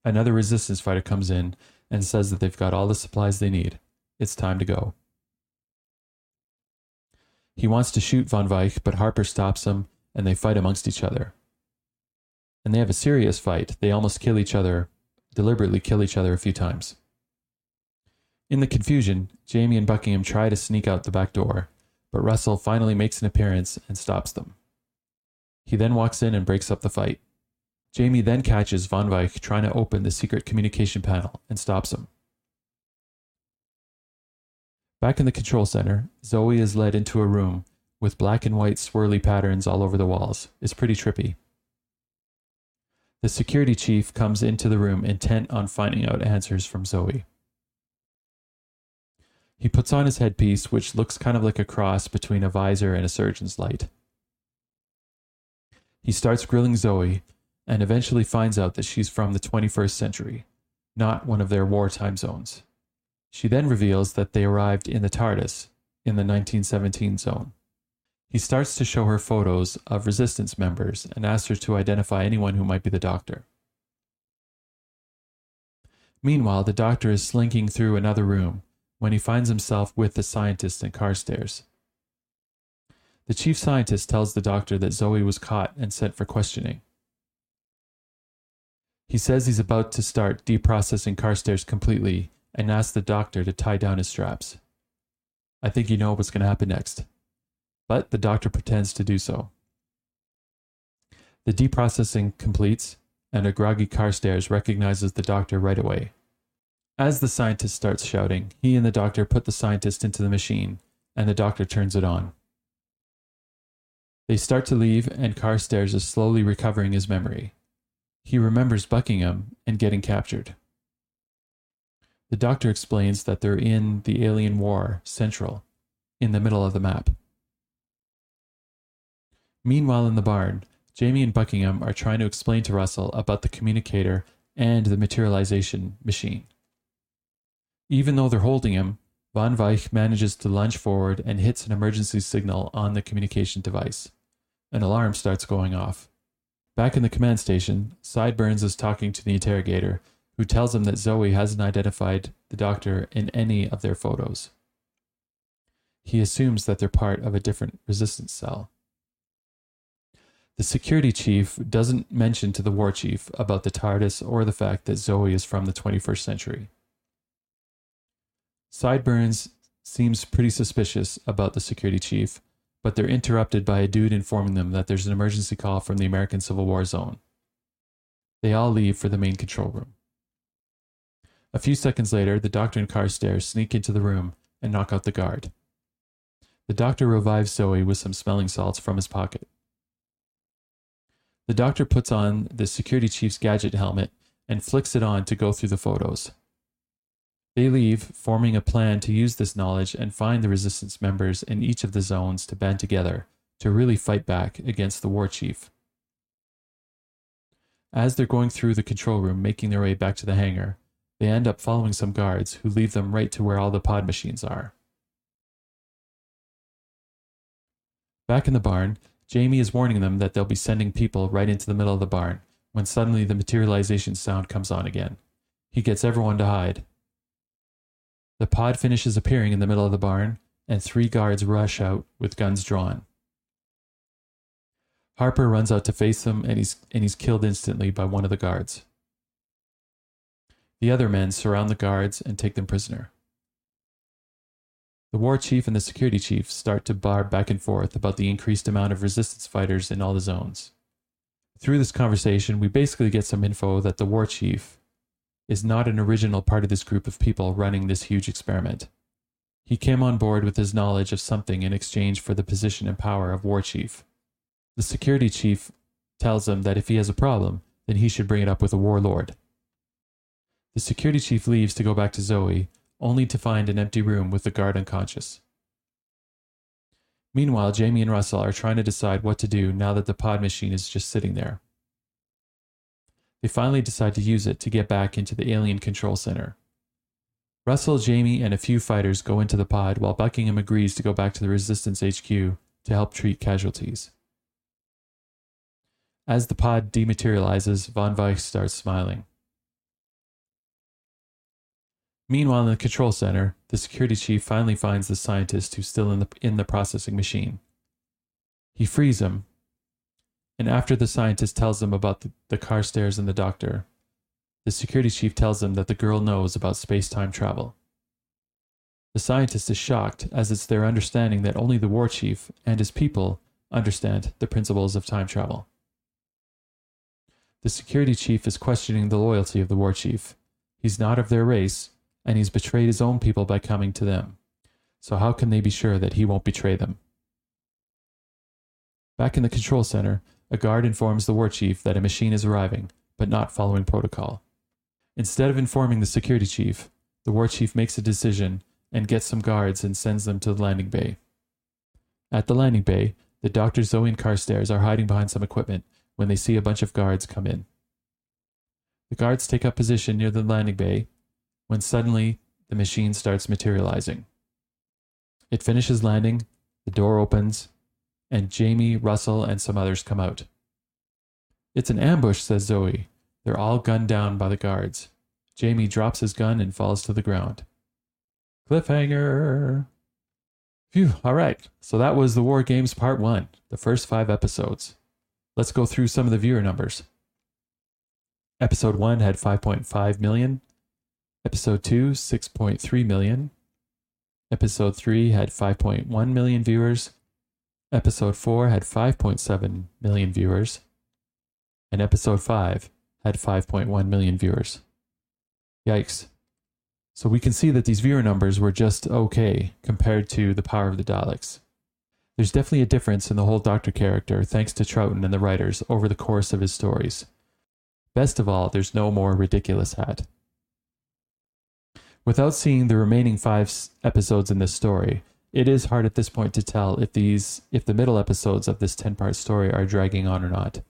Another resistance fighter comes in and says that they've got all the supplies they need. It's time to go. He wants to shoot Von Weich, but Harper stops him and they fight amongst each other. And they have a serious fight. They almost kill each other, deliberately kill each other a few times. In the confusion, Jamie and Buckingham try to sneak out the back door, but Russell finally makes an appearance and stops them. He then walks in and breaks up the fight. Jamie then catches Von Weich trying to open the secret communication panel and stops him. Back in the control center, Zoe is led into a room with black and white swirly patterns all over the walls. It's pretty trippy. The security chief comes into the room intent on finding out answers from Zoe. He puts on his headpiece, which looks kind of like a cross between a visor and a surgeon's light. He starts grilling Zoe and eventually finds out that she's from the 21st century, not one of their wartime zones. She then reveals that they arrived in the TARDIS in the 1917 zone. He starts to show her photos of resistance members and asks her to identify anyone who might be the doctor. Meanwhile, the doctor is slinking through another room when he finds himself with the scientist and Carstairs. The chief scientist tells the doctor that Zoe was caught and sent for questioning. He says he's about to start deprocessing Carstairs completely and asks the doctor to tie down his straps. I think you know what's going to happen next. But the doctor pretends to do so. The deprocessing completes, and a groggy Carstairs recognizes the doctor right away. As the scientist starts shouting, he and the doctor put the scientist into the machine, and the doctor turns it on. They start to leave, and Carstairs is slowly recovering his memory. He remembers Buckingham and getting captured. The doctor explains that they're in the Alien War Central, in the middle of the map. Meanwhile, in the barn, Jamie and Buckingham are trying to explain to Russell about the communicator and the materialization machine. Even though they're holding him, Von Weich manages to lunge forward and hits an emergency signal on the communication device. An alarm starts going off. Back in the command station, Sideburns is talking to the interrogator, who tells him that Zoe hasn't identified the doctor in any of their photos. He assumes that they're part of a different resistance cell. The security chief doesn't mention to the war chief about the TARDIS or the fact that Zoe is from the 21st century. Sideburns seems pretty suspicious about the security chief but they're interrupted by a dude informing them that there's an emergency call from the American Civil War zone. They all leave for the main control room. A few seconds later, the doctor and Carstairs sneak into the room and knock out the guard. The doctor revives Zoe with some smelling salts from his pocket. The doctor puts on the security chief's gadget helmet and flicks it on to go through the photos. They leave, forming a plan to use this knowledge and find the resistance members in each of the zones to band together to really fight back against the war chief. As they're going through the control room, making their way back to the hangar, they end up following some guards who lead them right to where all the pod machines are. Back in the barn, Jamie is warning them that they'll be sending people right into the middle of the barn when suddenly the materialization sound comes on again. He gets everyone to hide, the pod finishes appearing in the middle of the barn, and three guards rush out with guns drawn. Harper runs out to face them, and he's, and he's killed instantly by one of the guards. The other men surround the guards and take them prisoner. The war chief and the security chief start to barb back and forth about the increased amount of resistance fighters in all the zones. Through this conversation, we basically get some info that the war chief is not an original part of this group of people running this huge experiment. He came on board with his knowledge of something in exchange for the position and power of war chief. The security chief tells him that if he has a problem, then he should bring it up with a warlord. The security chief leaves to go back to Zoe, only to find an empty room with the guard unconscious. Meanwhile, Jamie and Russell are trying to decide what to do now that the pod machine is just sitting there. They finally decide to use it to get back into the alien control center. Russell, Jamie, and a few fighters go into the pod while Buckingham agrees to go back to the Resistance HQ to help treat casualties. As the pod dematerializes, Von Weich starts smiling. Meanwhile, in the control center, the security chief finally finds the scientist who's still in the, in the processing machine. He frees him, and after the scientist tells them about the, the Carstairs and the doctor, the security chief tells them that the girl knows about space time travel. The scientist is shocked, as it's their understanding that only the war chief and his people understand the principles of time travel. The security chief is questioning the loyalty of the war chief. He's not of their race, and he's betrayed his own people by coming to them. So, how can they be sure that he won't betray them? Back in the control center, a guard informs the war chief that a machine is arriving, but not following protocol. Instead of informing the security chief, the war chief makes a decision and gets some guards and sends them to the landing bay. At the landing bay, the doctor Zoe and Carstairs are hiding behind some equipment when they see a bunch of guards come in. The guards take up position near the landing bay when suddenly the machine starts materializing. It finishes landing, the door opens, and Jamie, Russell, and some others come out. It's an ambush, says Zoe. They're all gunned down by the guards. Jamie drops his gun and falls to the ground. Cliffhanger! Phew, all right. So that was the War Games Part 1, the first five episodes. Let's go through some of the viewer numbers. Episode 1 had 5.5 million. Episode 2, 6.3 million. Episode 3 had 5.1 million viewers. Episode 4 had 5.7 million viewers. And episode 5 had 5.1 million viewers. Yikes. So we can see that these viewer numbers were just okay compared to the power of the Daleks. There's definitely a difference in the whole Doctor character thanks to Troughton and the writers over the course of his stories. Best of all, there's no more ridiculous hat. Without seeing the remaining five episodes in this story, it is hard at this point to tell if these if the middle episodes of this 10-part story are dragging on or not.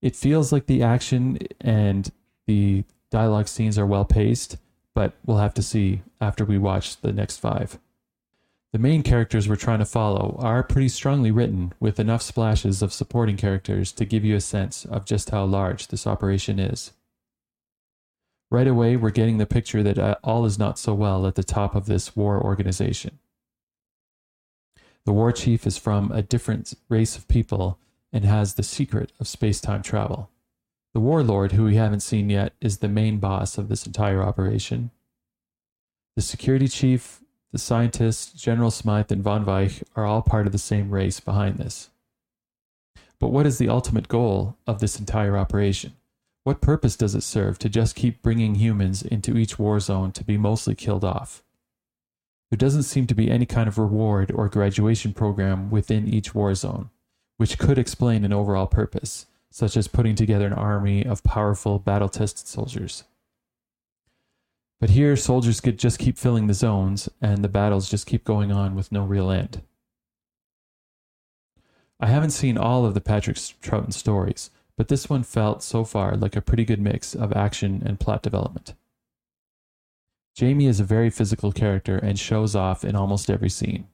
It feels like the action and the dialogue scenes are well paced, but we'll have to see after we watch the next 5. The main characters we're trying to follow are pretty strongly written with enough splashes of supporting characters to give you a sense of just how large this operation is. Right away, we're getting the picture that uh, all is not so well at the top of this war organization. The war chief is from a different race of people and has the secret of space time travel. The warlord, who we haven't seen yet, is the main boss of this entire operation. The security chief, the scientists, General Smythe, and Von Weich are all part of the same race behind this. But what is the ultimate goal of this entire operation? What purpose does it serve to just keep bringing humans into each war zone to be mostly killed off? There doesn't seem to be any kind of reward or graduation program within each war zone, which could explain an overall purpose, such as putting together an army of powerful battle tested soldiers. But here, soldiers could just keep filling the zones, and the battles just keep going on with no real end. I haven't seen all of the Patrick Troughton stories, but this one felt so far like a pretty good mix of action and plot development. Jamie is a very physical character and shows off in almost every scene.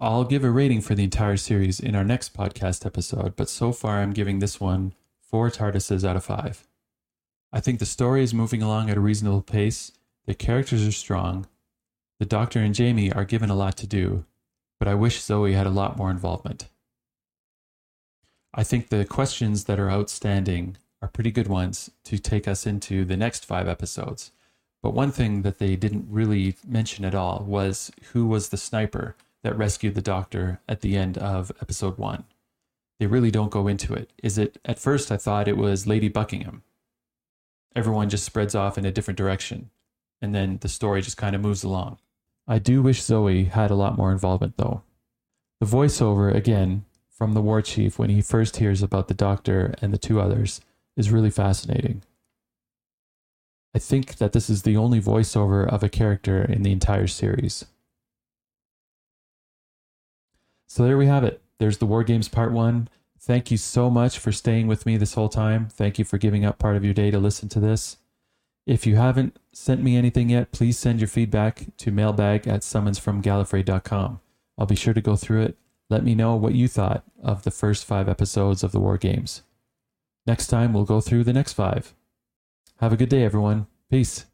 I'll give a rating for the entire series in our next podcast episode, but so far I'm giving this one four TARDISes out of five. I think the story is moving along at a reasonable pace, the characters are strong, the Doctor and Jamie are given a lot to do, but I wish Zoe had a lot more involvement. I think the questions that are outstanding are pretty good ones to take us into the next five episodes. But one thing that they didn't really mention at all was who was the sniper that rescued the doctor at the end of episode one. They really don't go into it. Is it, at first, I thought it was Lady Buckingham. Everyone just spreads off in a different direction, and then the story just kind of moves along. I do wish Zoe had a lot more involvement, though. The voiceover, again, from the war chief when he first hears about the doctor and the two others, is really fascinating. I think that this is the only voiceover of a character in the entire series. So there we have it. There's the War Games Part 1. Thank you so much for staying with me this whole time. Thank you for giving up part of your day to listen to this. If you haven't sent me anything yet, please send your feedback to mailbag at summonsfromgallifrey.com. I'll be sure to go through it. Let me know what you thought of the first five episodes of the War Games. Next time, we'll go through the next five. Have a good day, everyone. Peace.